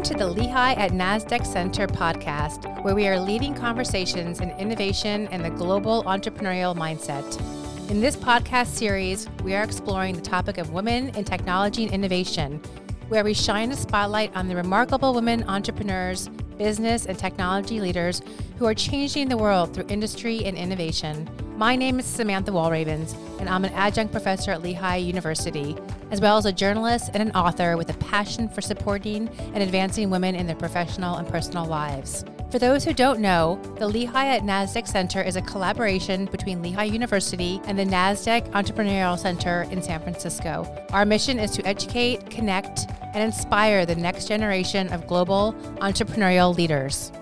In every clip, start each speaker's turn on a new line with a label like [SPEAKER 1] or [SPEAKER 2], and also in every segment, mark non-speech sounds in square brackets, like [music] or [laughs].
[SPEAKER 1] Welcome to the Lehigh at NASDAQ Center podcast, where we are leading conversations in innovation and the global entrepreneurial mindset. In this podcast series, we are exploring the topic of women in technology and innovation, where we shine a spotlight on the remarkable women entrepreneurs, business, and technology leaders who are changing the world through industry and innovation. My name is Samantha Walravens, and I'm an adjunct professor at Lehigh University, as well as a journalist and an author with a passion for supporting and advancing women in their professional and personal lives. For those who don't know, the Lehigh at NASDAQ Center is a collaboration between Lehigh University and the NASDAQ Entrepreneurial Center in San Francisco. Our mission is to educate, connect, and inspire the next generation of global entrepreneurial leaders.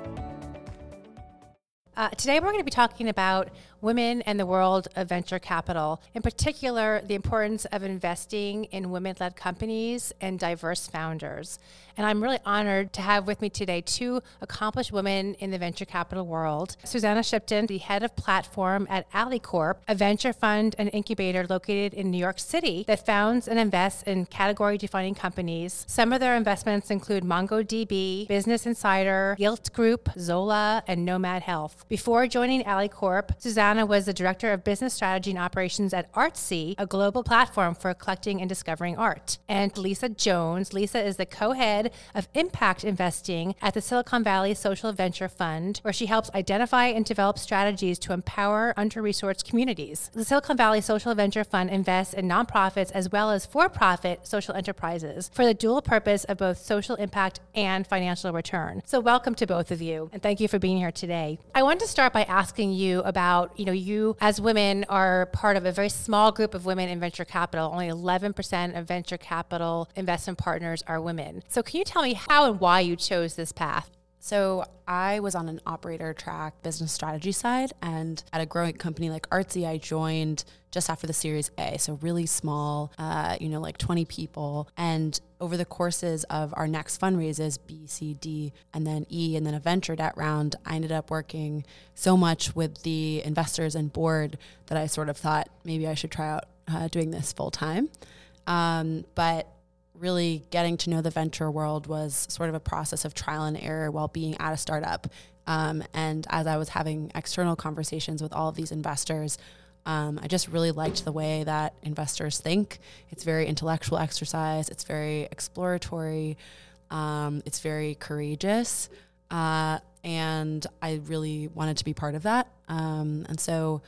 [SPEAKER 1] Uh, today, we're going to be talking about women and the world of venture capital, in particular, the importance of investing in women led companies and diverse founders. And I'm really honored to have with me today two accomplished women in the venture capital world Susanna Shipton, the head of platform at AlleyCorp, a venture fund and incubator located in New York City that founds and invests in category defining companies. Some of their investments include MongoDB, Business Insider, Gilt Group, Zola, and Nomad Health. Before joining AlleyCorp, Susanna Susanna was the Director of Business Strategy and Operations at Artsy, a global platform for collecting and discovering art. And Lisa Jones. Lisa is the co head of impact investing at the Silicon Valley Social Venture Fund, where she helps identify and develop strategies to empower under resourced communities. The Silicon Valley Social Venture Fund invests in nonprofits as well as for profit social enterprises for the dual purpose of both social impact and financial return. So, welcome to both of you, and thank you for being here today. I want to start by asking you about you know, you as women are part of a very small group of women in venture capital. Only 11% of venture capital investment partners are women. So, can you tell me how and why you chose this path?
[SPEAKER 2] So I was on an operator track business strategy side, and at a growing company like Artsy, I joined just after the Series A, so really small, uh, you know, like 20 people. And over the courses of our next fundraisers, B, C, D, and then E, and then a venture debt round, I ended up working so much with the investors and board that I sort of thought maybe I should try out uh, doing this full time. Um, but really getting to know the venture world was sort of a process of trial and error while being at a startup. Um, and as I was having external conversations with all of these investors, um, I just really liked the way that investors think. It's very intellectual exercise. It's very exploratory. Um, it's very courageous, uh, and I really wanted to be part of that. Um, and so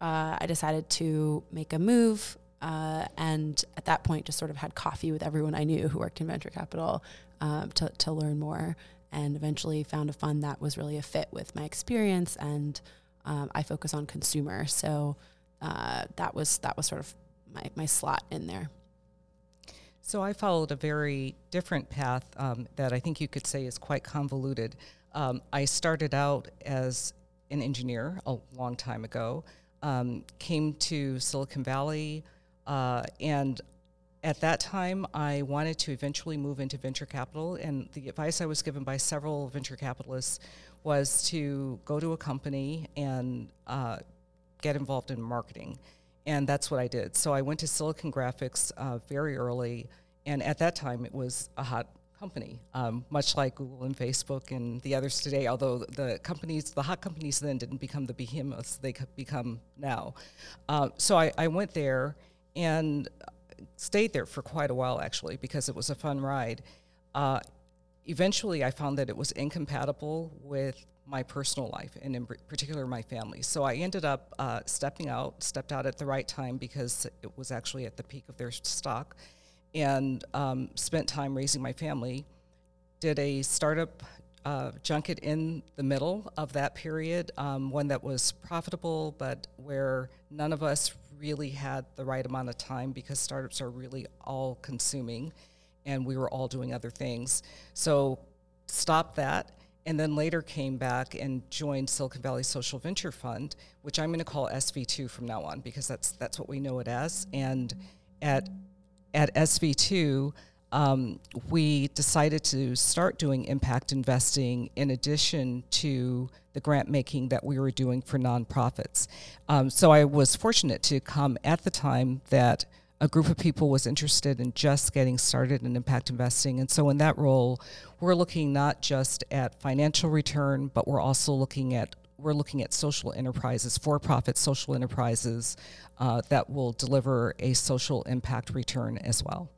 [SPEAKER 2] uh, I decided to make a move uh, and at that point, just sort of had coffee with everyone I knew who worked in venture capital um, to, to learn more. And eventually found a fund that was really a fit with my experience. And um, I focus on consumer. So uh, that was that was sort of my, my slot in there.
[SPEAKER 3] So I followed a very different path um, that I think you could say is quite convoluted. Um, I started out as an engineer a long time ago, um, came to Silicon Valley, uh, and at that time, I wanted to eventually move into venture capital, and the advice I was given by several venture capitalists was to go to a company and uh, get involved in marketing. And that's what I did. So I went to Silicon Graphics uh, very early, and at that time, it was a hot company, um, much like Google and Facebook and the others today. Although the companies, the hot companies then didn't become the behemoths they become now. Uh, so I, I went there and stayed there for quite a while actually because it was a fun ride. Uh, eventually, I found that it was incompatible with my personal life and in particular my family. So I ended up uh, stepping out, stepped out at the right time because it was actually at the peak of their stock, and um, spent time raising my family. Did a startup uh, junket in the middle of that period, um, one that was profitable, but where none of us really had the right amount of time because startups are really all consuming and we were all doing other things. So stopped that and then later came back and joined Silicon Valley Social Venture Fund, which I'm going to call SV2 from now on because that's that's what we know it as. And at at SV2, um, we decided to start doing impact investing in addition to the grant making that we were doing for nonprofits. Um, so I was fortunate to come at the time that a group of people was interested in just getting started in impact investing. And so, in that role, we're looking not just at financial return, but we're also looking at we're looking at social enterprises, for-profit social enterprises uh, that will deliver a social impact return as well.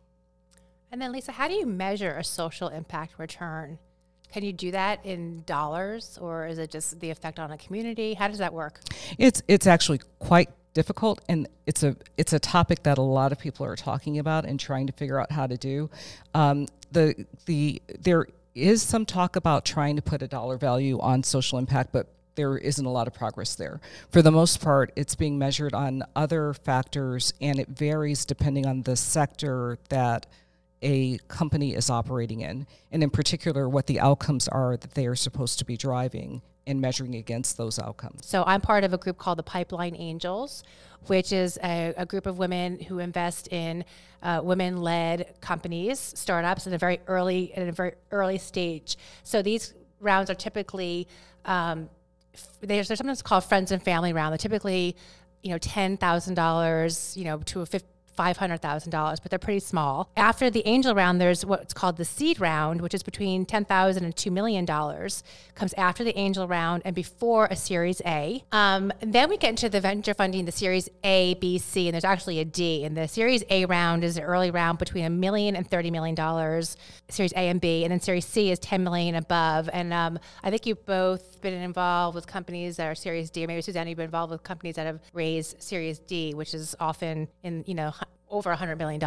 [SPEAKER 1] And then, Lisa, how do you measure a social impact return? Can you do that in dollars, or is it just the effect on a community? How does that work?
[SPEAKER 3] It's it's actually quite difficult, and it's a it's a topic that a lot of people are talking about and trying to figure out how to do. Um, the the there is some talk about trying to put a dollar value on social impact, but there isn't a lot of progress there. For the most part, it's being measured on other factors, and it varies depending on the sector that a company is operating in, and in particular, what the outcomes are that they are supposed to be driving and measuring against those outcomes.
[SPEAKER 1] So, I'm part of a group called the Pipeline Angels, which is a, a group of women who invest in uh, women-led companies, startups, in a very early in a very early stage. So these rounds are typically um, there's, there's something called friends and family round. They're typically you know ten thousand dollars, you know, to a fifty $500,000, but they're pretty small. After the angel round, there's what's called the seed round, which is between $10,000 and $2 million, comes after the angel round and before a Series A. Um, then we get into the venture funding, the Series A, B, C, and there's actually a D. And the Series A round is an early round between a million and $30 million, Series A and B. And then Series C is 10 million above. And um, I think you've both been involved with companies that are Series D, maybe Suzanne, you've been involved with companies that have raised Series D, which is often in, you know, over $100 million.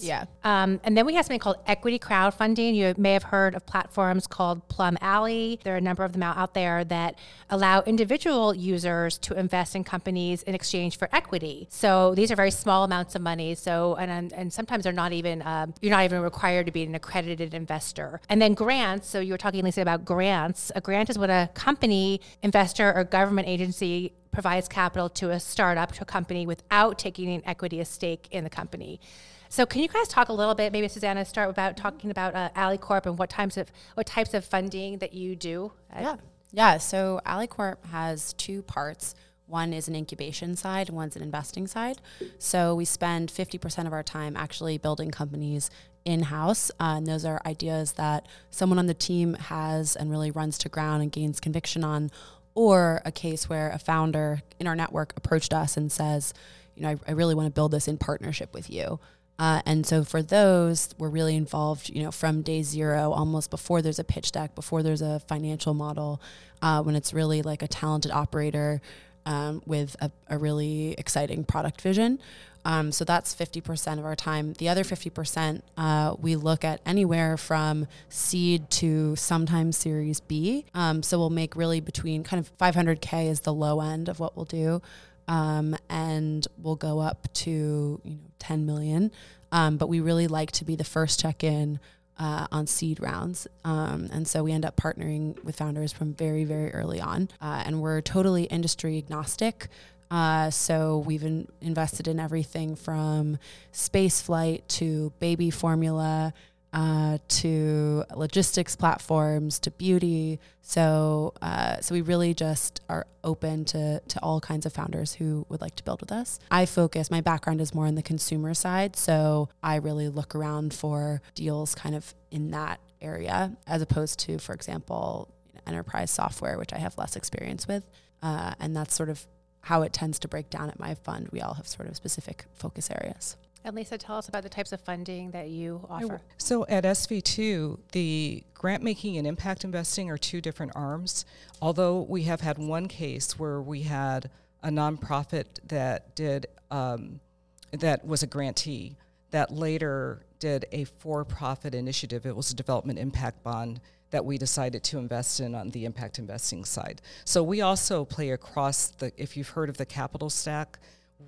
[SPEAKER 2] Yeah.
[SPEAKER 1] Um, and then we have something called equity crowdfunding. You may have heard of platforms called Plum Alley. There are a number of them out, there that allow individual users to invest in companies in exchange for equity. So these are very small amounts of money. So, and, and sometimes they're not even, um, you're not even required to be an accredited investor. And then grants. So you were talking, Lisa, about grants. A grant is what a company, investor, or government agency provides capital to a startup, to a company without taking an equity a stake in the company. So can you guys talk a little bit, maybe Susanna, start about talking about uh, AlleyCorp and what types of what types of funding that you do?
[SPEAKER 2] Yeah, yeah. So AlleyCorp has two parts. One is an incubation side, one's an investing side. So we spend 50% of our time actually building companies in house. Uh, and those are ideas that someone on the team has and really runs to ground and gains conviction on, or a case where a founder in our network approached us and says, you know, I, I really want to build this in partnership with you. Uh, and so for those, we're really involved, you know, from day zero, almost before there's a pitch deck, before there's a financial model, uh, when it's really like a talented operator um, with a, a really exciting product vision. Um, so that's 50% of our time. The other 50%, uh, we look at anywhere from seed to sometimes Series B. Um, so we'll make really between kind of 500K is the low end of what we'll do. Um, and we'll go up to you know 10 million. Um, but we really like to be the first check in uh, on seed rounds. Um, and so we end up partnering with founders from very, very early on. Uh, and we're totally industry agnostic. Uh, so we've in, invested in everything from space flight to baby formula uh, to logistics platforms to beauty. So uh, so we really just are open to to all kinds of founders who would like to build with us. I focus. My background is more on the consumer side, so I really look around for deals kind of in that area as opposed to, for example, enterprise software, which I have less experience with. Uh, and that's sort of how it tends to break down at my fund. We all have sort of specific focus areas.
[SPEAKER 1] And Lisa, tell us about the types of funding that you offer.
[SPEAKER 3] So at SV2, the grant making and impact investing are two different arms. Although we have had one case where we had a nonprofit that did um, that was a grantee that later did a for-profit initiative. It was a development impact bond that we decided to invest in on the impact investing side. So we also play across the, if you've heard of the capital stack,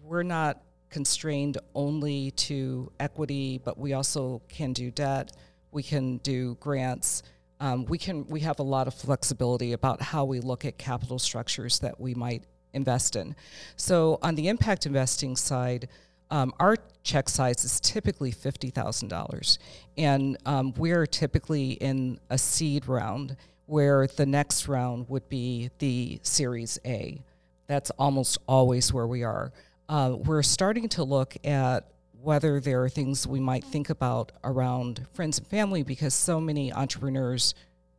[SPEAKER 3] we're not constrained only to equity, but we also can do debt, we can do grants. Um, we can we have a lot of flexibility about how we look at capital structures that we might invest in. So on the impact investing side, um, our check size is typically $50,000. And um, we're typically in a seed round where the next round would be the Series A. That's almost always where we are. Uh, we're starting to look at whether there are things we might think about around friends and family because so many entrepreneurs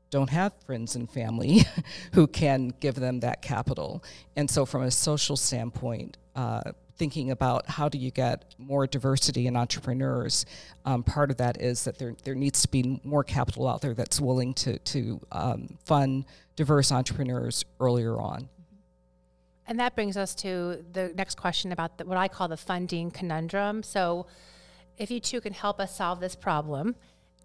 [SPEAKER 3] don't have friends and family [laughs] who can give them that capital. And so, from a social standpoint, uh, thinking about how do you get more diversity in entrepreneurs, um, part of that is that there, there needs to be more capital out there that's willing to, to um, fund diverse entrepreneurs earlier on.
[SPEAKER 1] And that brings us to the next question about the, what I call the funding conundrum. So, if you two can help us solve this problem,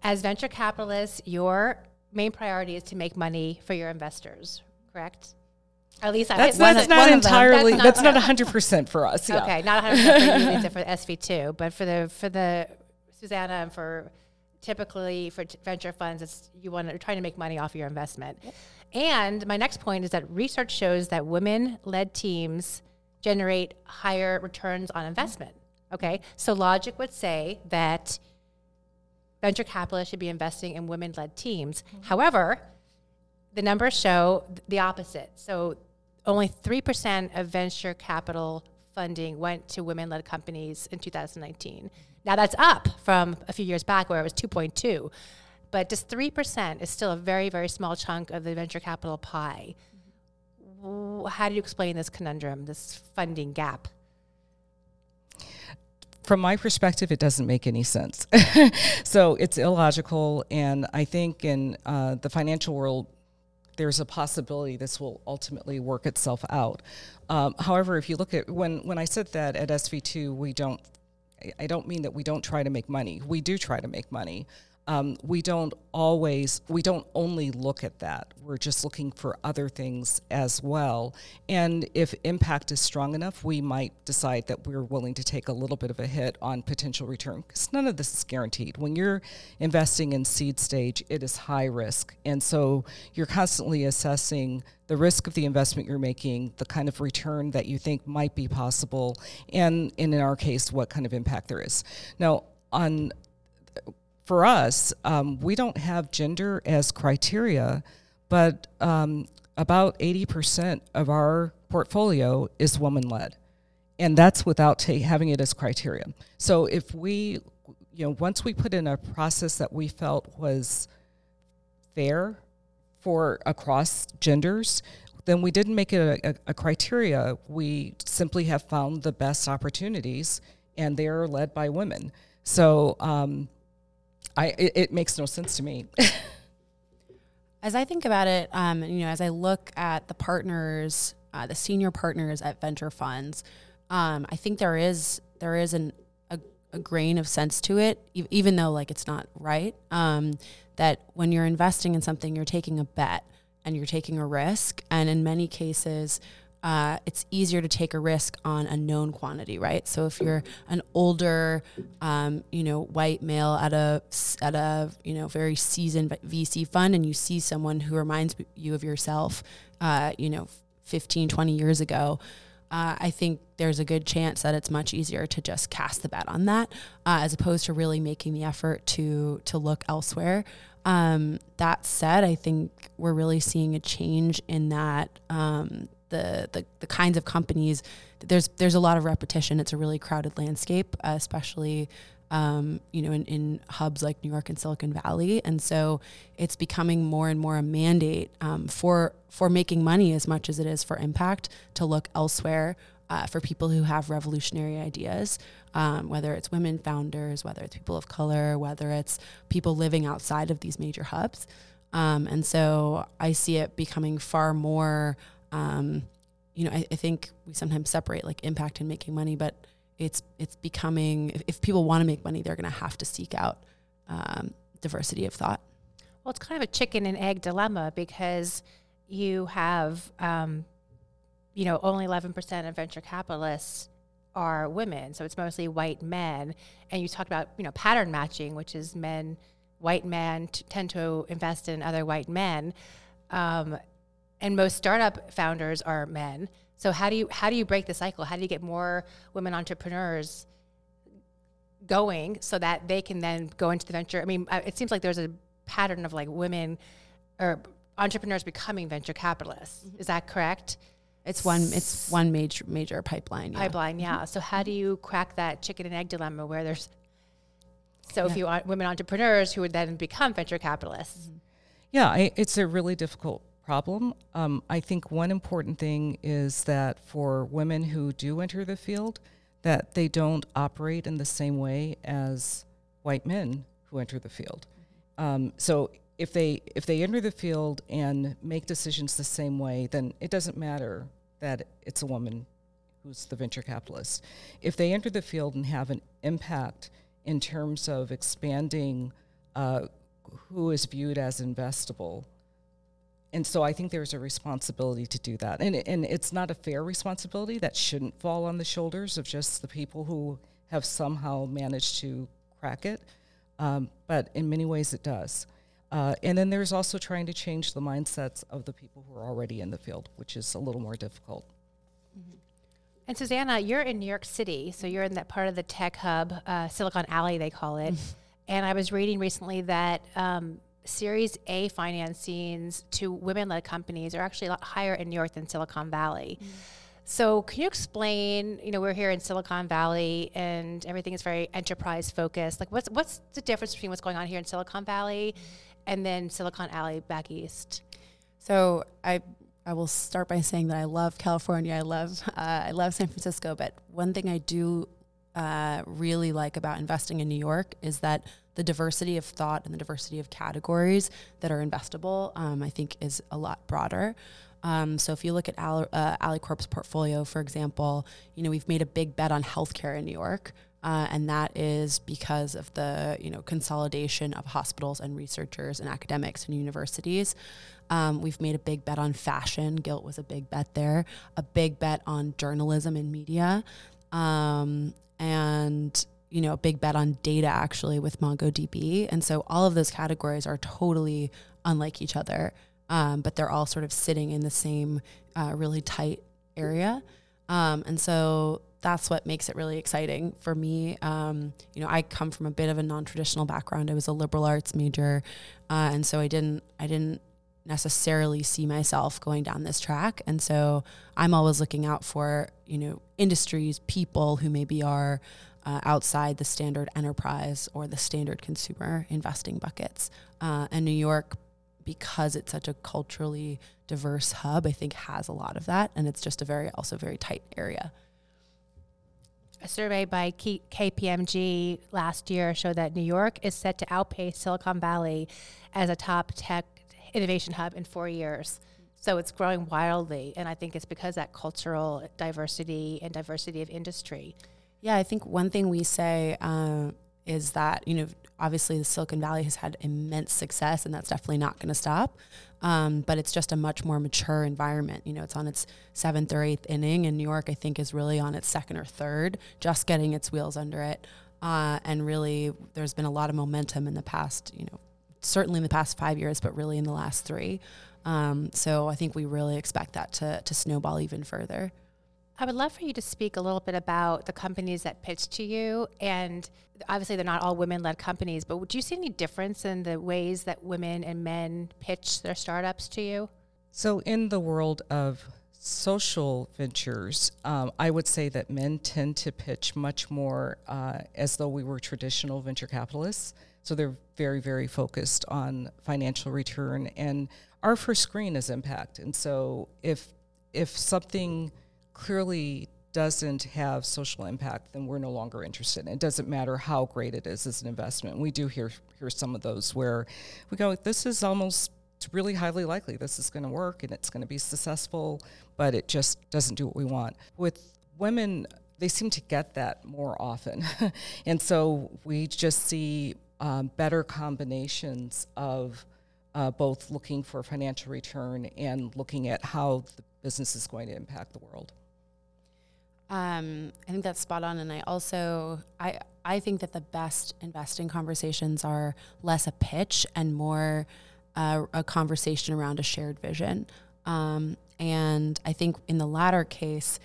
[SPEAKER 1] as venture capitalists, your main priority is to make money for your investors, correct? At least I
[SPEAKER 3] that's, that's not entirely. That's not hundred percent for us. Yeah.
[SPEAKER 1] Okay, not hundred percent for SV [laughs] two, but for the for the Susanna and for typically for t- venture funds, it's you want to trying to make money off your investment. Yep. And my next point is that research shows that women-led teams generate higher returns on investment. Okay, so logic would say that venture capitalists should be investing in women led teams. Mm-hmm. However, the numbers show the opposite. So only 3% of venture capital funding went to women led companies in 2019. Now that's up from a few years back where it was 2.2. But just 3% is still a very, very small chunk of the venture capital pie. Mm-hmm. How do you explain this conundrum, this funding gap?
[SPEAKER 3] from my perspective, it doesn't make any sense. [laughs] so it's illogical. And I think in uh, the financial world, there's a possibility this will ultimately work itself out. Um, however, if you look at when when I said that at SV2, we don't. I don't mean that we don't try to make money. We do try to make money um, we don't always we don't only look at that. We're just looking for other things as well. And if impact is strong enough we might decide that we're willing to take a little bit of a hit on potential return because none of this is guaranteed. When you're investing in seed stage it is high risk. And so you're constantly assessing the risk of the investment you're making, the kind of return that you think might be possible, and, and in our case, what kind of impact there is. Now, on for us, um, we don't have gender as criteria, but um, about 80% of our portfolio is woman led. And that's without having it as criteria. So if we, you know, once we put in a process that we felt was fair for across genders, then we didn't make it a, a, a criteria. We simply have found the best opportunities, and they're led by women. So, um, I it, it makes no sense to me. [laughs]
[SPEAKER 2] as I think about it, um, you know, as I look at the partners, uh, the senior partners at venture funds, um, I think there is there is an a, a grain of sense to it, e- even though like it's not right. Um, that when you're investing in something, you're taking a bet and you're taking a risk, and in many cases, uh, it's easier to take a risk on a known quantity, right? So if you're an older, um, you know, white male at a at a you know very seasoned VC fund, and you see someone who reminds you of yourself, uh, you know, 15, 20 years ago. Uh, I think there's a good chance that it's much easier to just cast the bet on that, uh, as opposed to really making the effort to to look elsewhere. Um, that said, I think we're really seeing a change in that um, the, the the kinds of companies there's there's a lot of repetition it's a really crowded landscape uh, especially um, you know in, in hubs like New York and Silicon Valley and so it's becoming more and more a mandate um, for for making money as much as it is for impact to look elsewhere uh, for people who have revolutionary ideas, um, whether it's women founders, whether it's people of color, whether it's people living outside of these major hubs. Um, and so I see it becoming far more um, you know, I, I, think we sometimes separate like impact and making money, but it's it's becoming if, if people want to make money, they're going to have to seek out um, diversity of thought.
[SPEAKER 1] Well, it's kind of a chicken and egg dilemma because you have, um, you know, only eleven percent of venture capitalists are women, so it's mostly white men. And you talked about you know pattern matching, which is men, white men t- tend to invest in other white men. Um, and most startup founders are men. So how do you how do you break the cycle? How do you get more women entrepreneurs going so that they can then go into the venture? I mean, it seems like there's a pattern of like women or entrepreneurs becoming venture capitalists. Mm-hmm. Is that correct?
[SPEAKER 2] It's one. It's one major major pipeline. Yeah.
[SPEAKER 1] pipeline. Yeah. So how do you crack that chicken and egg dilemma where there's so few women entrepreneurs who would then become venture capitalists?
[SPEAKER 3] Yeah, I, it's a really difficult problem. Um, I think one important thing is that for women who do enter the field, that they don't operate in the same way as white men who enter the field. Um, so if they if they enter the field and make decisions the same way, then it doesn't matter that it's a woman who's the venture capitalist. If they enter the field and have an impact in terms of expanding uh, who is viewed as investable, and so I think there's a responsibility to do that, and and it's not a fair responsibility that shouldn't fall on the shoulders of just the people who have somehow managed to crack it, um, but in many ways it does. Uh, and then there's also trying to change the mindsets of the people who are already in the field, which is a little more difficult.
[SPEAKER 1] And Susanna, you're in New York City, so you're in that part of the tech hub, uh, Silicon Alley, they call it. and I was reading recently that um, Series A financings to women led companies are actually a lot higher in New York than Silicon Valley. So, can you explain? You know, we're here in Silicon Valley, and everything is very enterprise focused. Like, what's what's the difference between what's going on here in Silicon Valley and then Silicon Alley back east?
[SPEAKER 2] So I I will start by saying that I love California. I love uh, I love San Francisco. But one thing I do uh, really like about investing in New York is that the diversity of thought and the diversity of categories that are investable, um, I think, is a lot broader. Um, so if you look at Alley, uh, AlleyCorp's portfolio, for example, you know we've made a big bet on healthcare in New York. Uh, and that is because of the you know consolidation of hospitals and researchers and academics and universities. Um, we've made a big bet on fashion. Gilt was a big bet there. A big bet on journalism and media, um, and you know a big bet on data actually with MongoDB. And so all of those categories are totally unlike each other, um, but they're all sort of sitting in the same uh, really tight area. Um, and so that's what makes it really exciting for me. Um, you know, I come from a bit of a non-traditional background. I was a liberal arts major, uh, and so I didn't I didn't necessarily see myself going down this track. And so I'm always looking out for you know industries, people who maybe are uh, outside the standard enterprise or the standard consumer investing buckets. Uh, and New York, because it's such a culturally diverse hub, I think has a lot of that, and it's just a very also very tight area.
[SPEAKER 1] A survey by K- KPMG last year showed that New York is set to outpace Silicon Valley as a top tech innovation hub in four years. So it's growing wildly. And I think it's because that cultural diversity and diversity of industry.
[SPEAKER 2] Yeah, I think one thing we say uh, is that, you know, obviously the Silicon Valley has had immense success and that's definitely not going to stop. Um, but it's just a much more mature environment. You know, it's on its seventh or eighth inning, and New York, I think, is really on its second or third, just getting its wheels under it. Uh, and really, there's been a lot of momentum in the past, you know, certainly in the past five years, but really in the last three. Um, so I think we really expect that to, to snowball even further.
[SPEAKER 1] I would love for you to speak a little bit about the companies that pitch to you. And obviously, they're not all women led companies, but would you see any difference in the ways that women and men pitch their startups to you?
[SPEAKER 3] So, in the world of social ventures, um, I would say that men tend to pitch much more uh, as though we were traditional venture capitalists. So, they're very, very focused on financial return. And our first screen is impact. And so, if if something clearly doesn't have social impact, then we're no longer interested. It doesn't matter how great it is as an investment. We do hear hear some of those where we go, this is almost really highly likely this is going to work and it's going to be successful, but it just doesn't do what we want. With women, they seem to get that more often, [laughs] and so we just see um, better combinations of. Uh, both looking for financial return and looking at how the business is going to impact the world.
[SPEAKER 2] Um, I think that's spot on, and I also I I think that the best investing conversations are less a pitch and more uh, a conversation around a shared vision. Um, and I think in the latter case,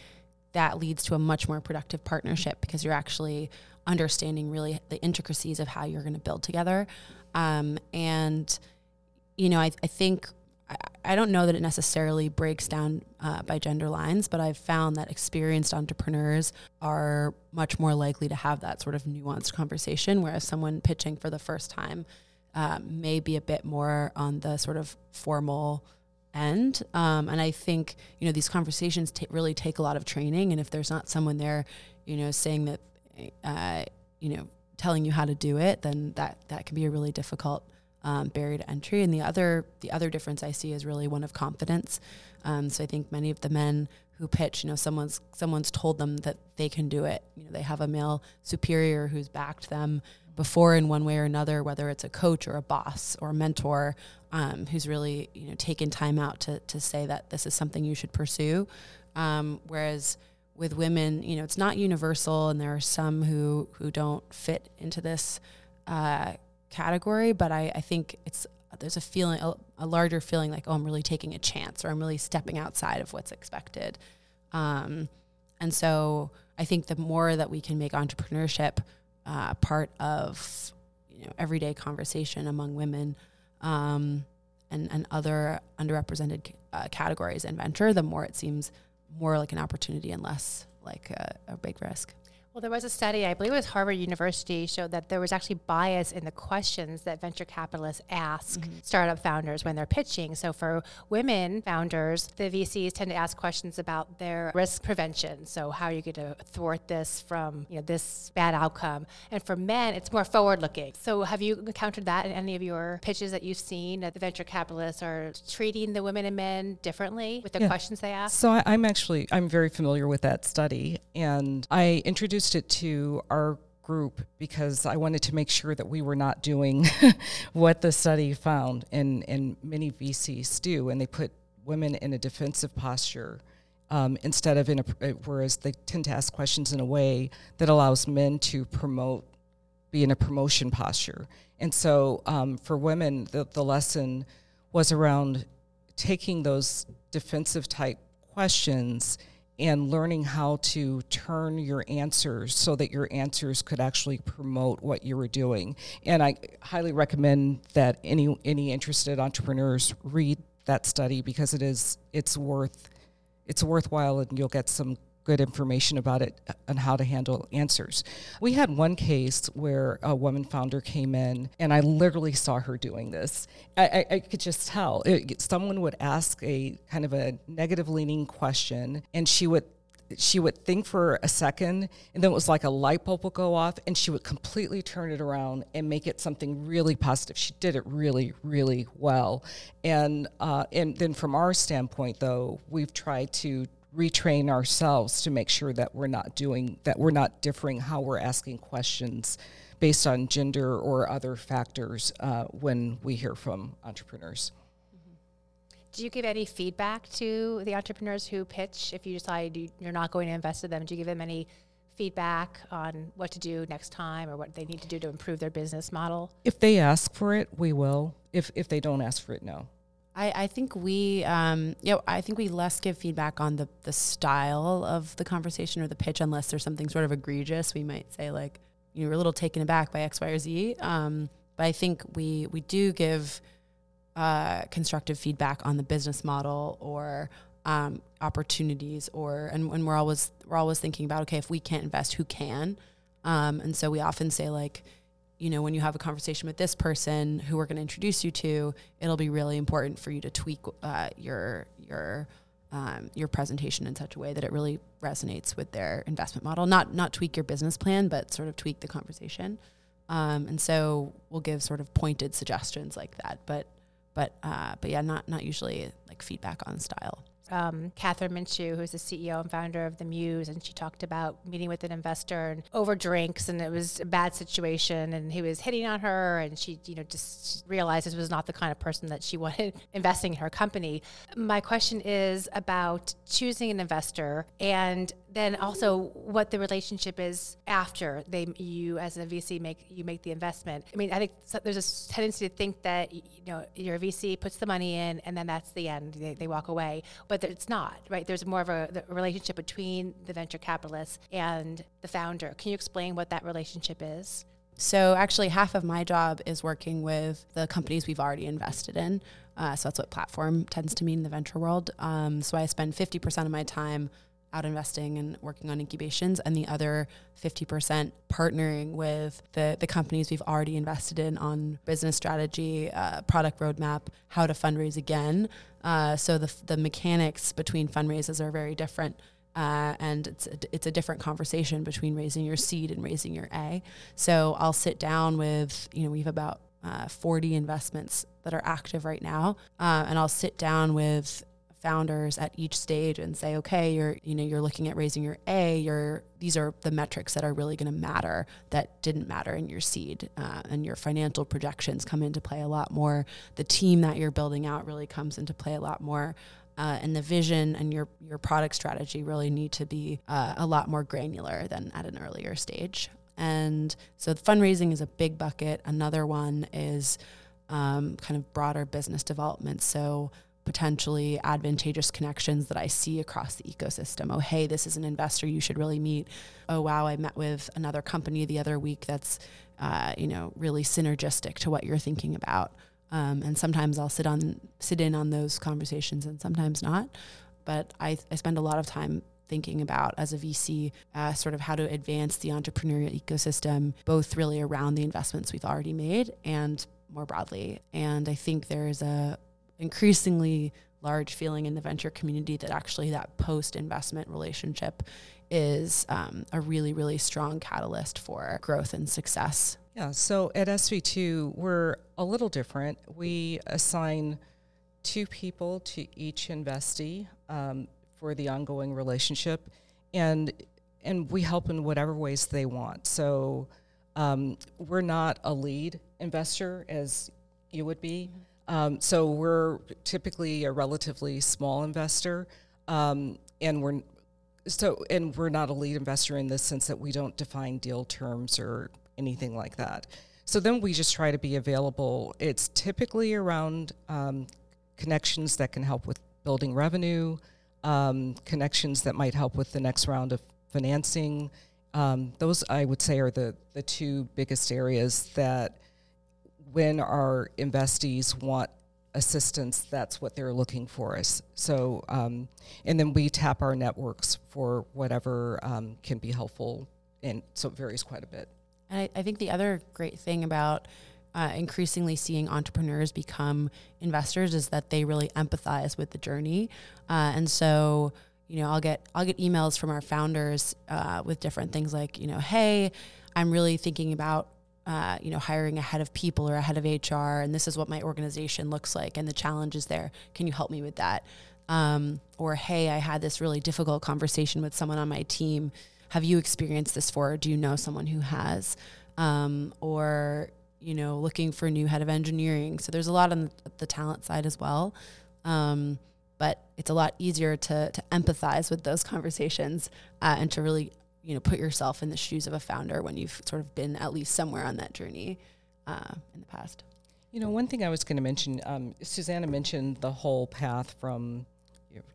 [SPEAKER 2] that leads to a much more productive partnership because you're actually understanding really the intricacies of how you're going to build together. Um, and you know, I, I think I, don't know that it necessarily breaks down uh, by gender lines, but I've found that experienced entrepreneurs are much more likely to have that sort of nuanced conversation, whereas someone pitching for the first time uh, may be a bit more on the sort of formal end. Um, and I think, you know, these conversations t- really take a lot of training. And if there's not someone there, you know, saying that, uh, you know, telling you how to do it, then that, that can be a really difficult um, barrier to entry. And the other, the other difference I see is really one of confidence. Um, so I think many of the men who pitch, you know, someone's, someone's told them that they can do it. You know, they have a male superior who's backed them before in one way or another, whether it's a coach or a boss or a mentor um, who's really you know taken time out to to say that this is something you should pursue. Um, whereas with women, you know, it's not universal, and there are some who who don't fit into this uh, category. But I, I think it's there's a feeling, a, a, larger feeling like, oh, I'm really taking a chance, or I'm really stepping outside of what's expected. Um, and so I think the more that we can make entrepreneurship uh, part of you know everyday conversation among women um, and and other underrepresented uh, categories in venture, the more it seems more like an opportunity and less like a, a big risk.
[SPEAKER 1] Well, there was a study, I believe it was Harvard University, showed that there was actually bias in the questions that venture capitalists ask mm-hmm. startup founders when they're pitching. So for women founders, the VCs tend to ask questions about their risk prevention. So how are you going to thwart this from you know this bad outcome? And for men, it's more forward looking. So have you encountered that in any of your pitches that you've seen that the venture capitalists are treating the women and men differently with the yeah. questions they ask?
[SPEAKER 3] So I, I'm actually I'm very familiar with that study, and I introduced introduced it to our group because I wanted to make sure that we were not doing [laughs] what the study found, and, and many VCs do, and they put women in a defensive posture um, instead of in a, whereas they tend to ask questions in a way that allows men to promote, be in a promotion posture. And so um, for women, the, the lesson was around taking those defensive type questions and learning how to turn your answers so that your answers could actually promote what you were doing. And I highly recommend that any any interested entrepreneurs read that study because it is it's worth it's worthwhile and you'll get some good information about it and how to handle answers. We had one case where a woman founder came in, and I literally saw her doing this. I, I, I could just tell. It, someone would ask a kind of a negative leaning question, and she would she would think for a second and then it was like a light bulb would go off and she would completely turn it around and make it something really positive she did it really really well and uh, and then from our standpoint though we've tried to retrain ourselves to make sure that we're not doing that we're not differing how we're asking questions based on gender or other factors uh, when we hear from entrepreneurs. Mm-hmm.
[SPEAKER 1] Do you give any feedback to the entrepreneurs who pitch if you decide you're not going to invest in them? Do you give them any feedback on what to do next time or what they need to do to improve their business model?
[SPEAKER 3] If they ask for it, we will. If if they don't ask for it, no.
[SPEAKER 2] I, I think we, um, you know, I think we less give feedback on the, the style of the conversation or the pitch, unless there's something sort of egregious. We might say like, you we're a little taken aback by X, Y, or Z. Um, but I think we we do give uh, constructive feedback on the business model or um, opportunities, or and, and we're always we're always thinking about okay, if we can't invest, who can? Um, and so we often say like, you know, when you have a conversation with this person who we're going to introduce you to, it'll be really important for you to tweak uh, your your um, your presentation in such a way that it really resonates with their investment model. Not not tweak your business plan, but sort of tweak the conversation. Um, and so we'll give sort of pointed suggestions like that. But but uh, but yeah, not not usually like feedback on style
[SPEAKER 1] um, Kathryn Minshew, who's the CEO and founder of the Muse, and she talked about meeting with an investor and over drinks, and it was a bad situation, and he was hitting on her, and she, you know, just realized this was not the kind of person that she [laughs] wanted investing in her company. My question is about choosing an investor and then also what the relationship is after they you as a VC make you make the investment. I mean, I think there's a tendency to think that you know your VC puts the money in and then that's the end. They, they walk away, but it's not right. There's more of a relationship between the venture capitalist and the founder. Can you explain what that relationship is?
[SPEAKER 2] So actually, half of my job is working with the companies we've already invested in. Uh, so that's what platform tends to mean in the venture world. Um, so I spend 50% of my time out investing and working on incubations, and the other 50% partnering with the, the companies we've already invested in on business strategy, uh, product roadmap, how to fundraise again. Uh, so the, the mechanics between fundraisers are very different. Uh, and it's a, it's a different conversation between raising your seed and raising your A. So I'll sit down with you know we have about uh, 40 investments that are active right now, uh, and I'll sit down with founders at each stage and say, okay, you're you know you're looking at raising your A. Your these are the metrics that are really going to matter that didn't matter in your seed, uh, and your financial projections come into play a lot more. The team that you're building out really comes into play a lot more. Uh, and the vision and your your product strategy really need to be uh, a lot more granular than at an earlier stage. And so fundraising is a big bucket. Another one is um, kind of broader business development. So potentially advantageous connections that I see across the ecosystem. Oh, hey, this is an investor you should really meet. Oh, wow, I met with another company the other week that's, uh, you know, really synergistic to what you're thinking about. Um, and sometimes I'll sit on sit in on those conversations, and sometimes not. But I, I spend a lot of time thinking about as a VC, uh, sort of how to advance the entrepreneurial ecosystem, both really around the investments we've already made and more broadly. And I think there's a increasingly large feeling in the venture community that actually that post investment relationship is um, a really, really strong catalyst for growth and success.
[SPEAKER 3] Yeah, so at SV2, we're a little different. We assign two people to each investee um, for the ongoing relationship, and and we help in whatever ways they want. So um, we're not a lead investor as you would be. Mm-hmm. Um, so we're typically a relatively small investor, um, and we're so and we're not a lead investor in the sense that we don't define deal terms or anything like that. So then we just try to be available. It's typically around um, connections that can help with building revenue, um, connections that might help with the next round of financing. Um, those I would say are the the two biggest areas that when our investees want assistance, that's what they're looking for us. So, um, and then we tap our networks for whatever um, can be helpful, and so it varies quite a bit.
[SPEAKER 2] And I, I think the other great thing about uh, increasingly seeing entrepreneurs become investors is that they really empathize with the journey, uh, and so you know I'll get I'll get emails from our founders uh, with different things like you know hey I'm really thinking about uh, you know, hiring a head of people or a head of HR, and this is what my organization looks like, and the challenges there. Can you help me with that? Um, or hey, I had this really difficult conversation with someone on my team. Have you experienced this for? do you know someone who has? Um, or you know, looking for a new head of engineering. So there's a lot on the talent side as well. Um, but it's a lot easier to to empathize with those [laughs] conversations uh, and to really you know put yourself in the shoes of a founder when you've sort of been at least somewhere on that journey uh, in the past.
[SPEAKER 3] You know, one thing I was going to mention, um, Susanna mentioned the whole path from,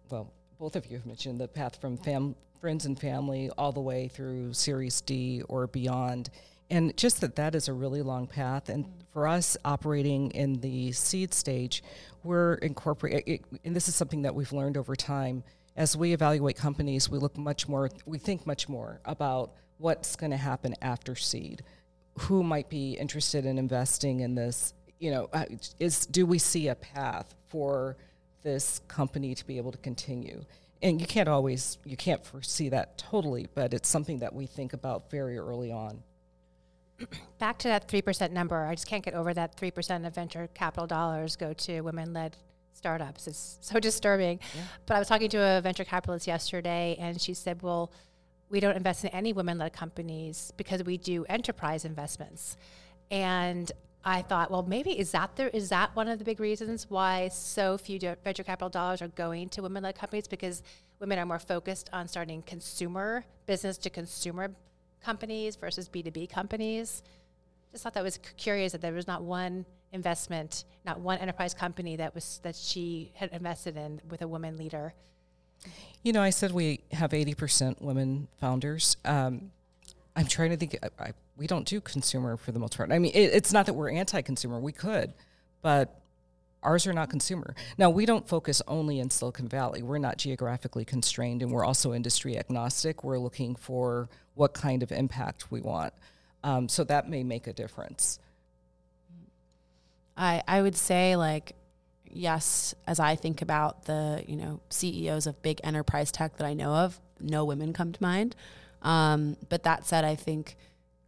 [SPEAKER 3] well, both of you have mentioned the path from fam- friends and family all the way through Series D or beyond. And just that that is a really long path. And for us operating in the seed stage, we're incorporating, and this is something that we've learned over time as we evaluate companies, we look much more, we think much more about what's going to happen after seed. Who might be interested in investing in this? You know, uh, is do we see a path for this company to be able to continue? And you can't always, you can't foresee that totally, but it's something that we think about very early on. [clears throat]
[SPEAKER 1] Back to that 3% number, I just can't get over that 3% of venture capital dollars go to women led startups. It's so [laughs] disturbing. Yeah. But I was talking to a venture capitalist yesterday, and she said, "Well, we don't invest in any women-led companies because we do enterprise investments." And I thought, well, maybe is that there is that one of the big reasons why so few venture capital dollars are going to women-led companies because women are more focused on starting consumer business to consumer companies versus B2B companies. Just thought that was curious that there was not one investment, not one enterprise company that was that she had invested in with a woman leader.
[SPEAKER 3] You know, I said we have eighty percent women founders. Um, I'm trying to think. I, I, we don't do consumer for the most part. I mean, it, it's not that we're anti-consumer. We could, but ours are not consumer. Now, we don't focus only in Silicon Valley. We're not geographically constrained, and we're also industry agnostic. We're looking for what kind of impact we want. Um, so that may make a difference.
[SPEAKER 2] I, I would say like yes as i think about the you know ceos of big enterprise tech that i know of no women come to mind. Um, but that said i think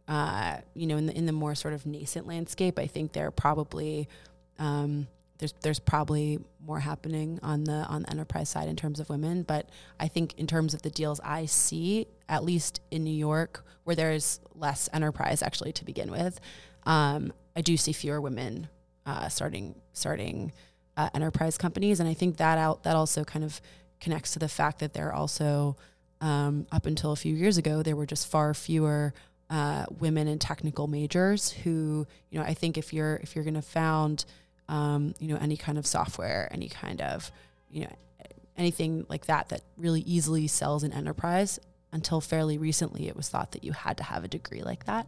[SPEAKER 2] uh, you know in the, in the more sort of nascent landscape i think there are probably um, there's there's probably more happening on the on the enterprise side in terms of women, but I think in terms of the deals I see, at least in New York, where there's less enterprise actually to begin with, um, I do see fewer women uh, starting starting uh, enterprise companies, and I think that out that also kind of connects to the fact that there are also um, up until a few years ago there were just far fewer uh, women in technical majors who you know I think if you're if you're going to found um, you know, any kind of software, any kind of, you know, anything like that that really easily sells in enterprise. Until fairly recently, it was thought that you had to have a degree like that.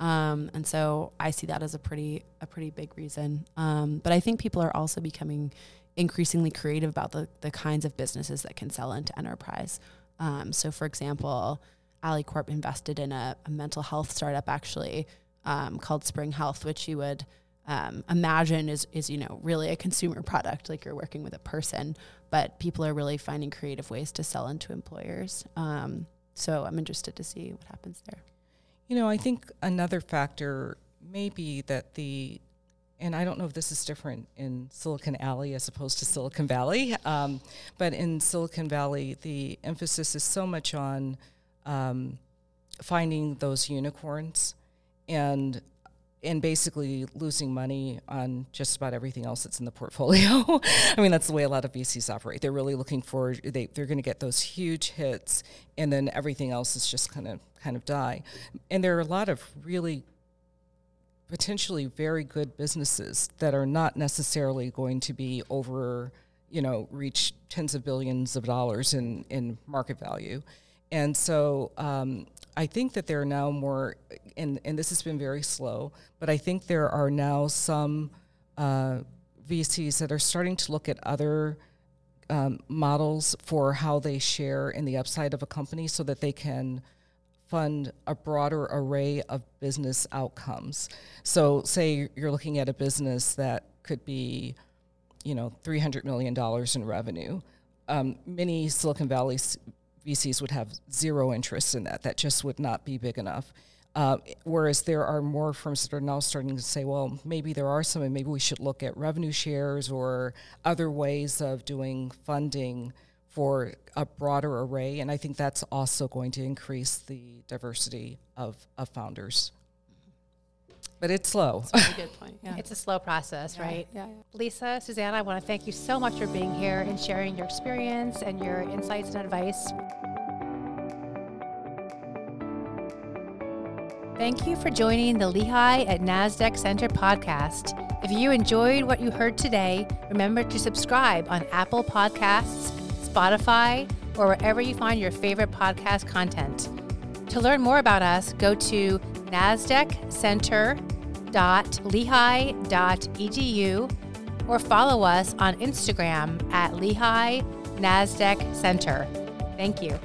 [SPEAKER 2] Um, and so I see that as a pretty a pretty big reason. Um, but I think people are also becoming increasingly creative about the the kinds of businesses that can sell into enterprise. Um, so, for example, AlleyCorp invested in a, a mental health startup actually um, called Spring Health, which you would um, imagine is is you know really a consumer product like you're working with a person but people are really finding creative ways to sell into employers um, so i'm interested to see what happens there
[SPEAKER 3] you know i think another factor may be that the and I don't know if this is different in Silicon Alley as opposed to Silicon Valley, um, but in Silicon Valley, the emphasis is so much on um, finding those unicorns and and basically losing money on just about everything else that's in the portfolio. [laughs] I mean, that's the way a lot of VCs operate. They're really looking for they they're going to get those huge hits, and then everything else is just kind of kind of die. And there are a lot of really potentially very good businesses that are not necessarily going to be over, you know, reach tens of billions of dollars in in market value. And so um, I think that there are now more, and, and this has been very slow, but I think there are now some uh, VCs that are starting to look at other um, models for how they share in the upside of a company so that they can fund a broader array of business outcomes. So, say you're looking at a business that could be, you know, $300 million in revenue. Um, many Silicon Valley VCs would have zero interest in that. That just would not be big enough. Uh, whereas there are more firms that are now starting to say, well, maybe there are some, and maybe we should look at revenue shares or other ways of doing funding for a broader array. And I think that's also going to increase the diversity of, of founders. But it's slow.
[SPEAKER 2] That's a good point. [laughs]
[SPEAKER 1] Yeah. It's a slow process,
[SPEAKER 2] yeah.
[SPEAKER 1] right?
[SPEAKER 2] Yeah, yeah.
[SPEAKER 1] Lisa, Suzanne, I want to thank you so much for being here and sharing your experience and your insights and advice. Thank you for joining the Lehigh at NASDAQ Center podcast. If you enjoyed what you heard today, remember to subscribe on Apple Podcasts, Spotify, or wherever you find your favorite podcast content. To learn more about us, go to nasdaqcenter.lehigh.edu or follow us on Instagram at Lehigh NASDAQ Center. Thank you.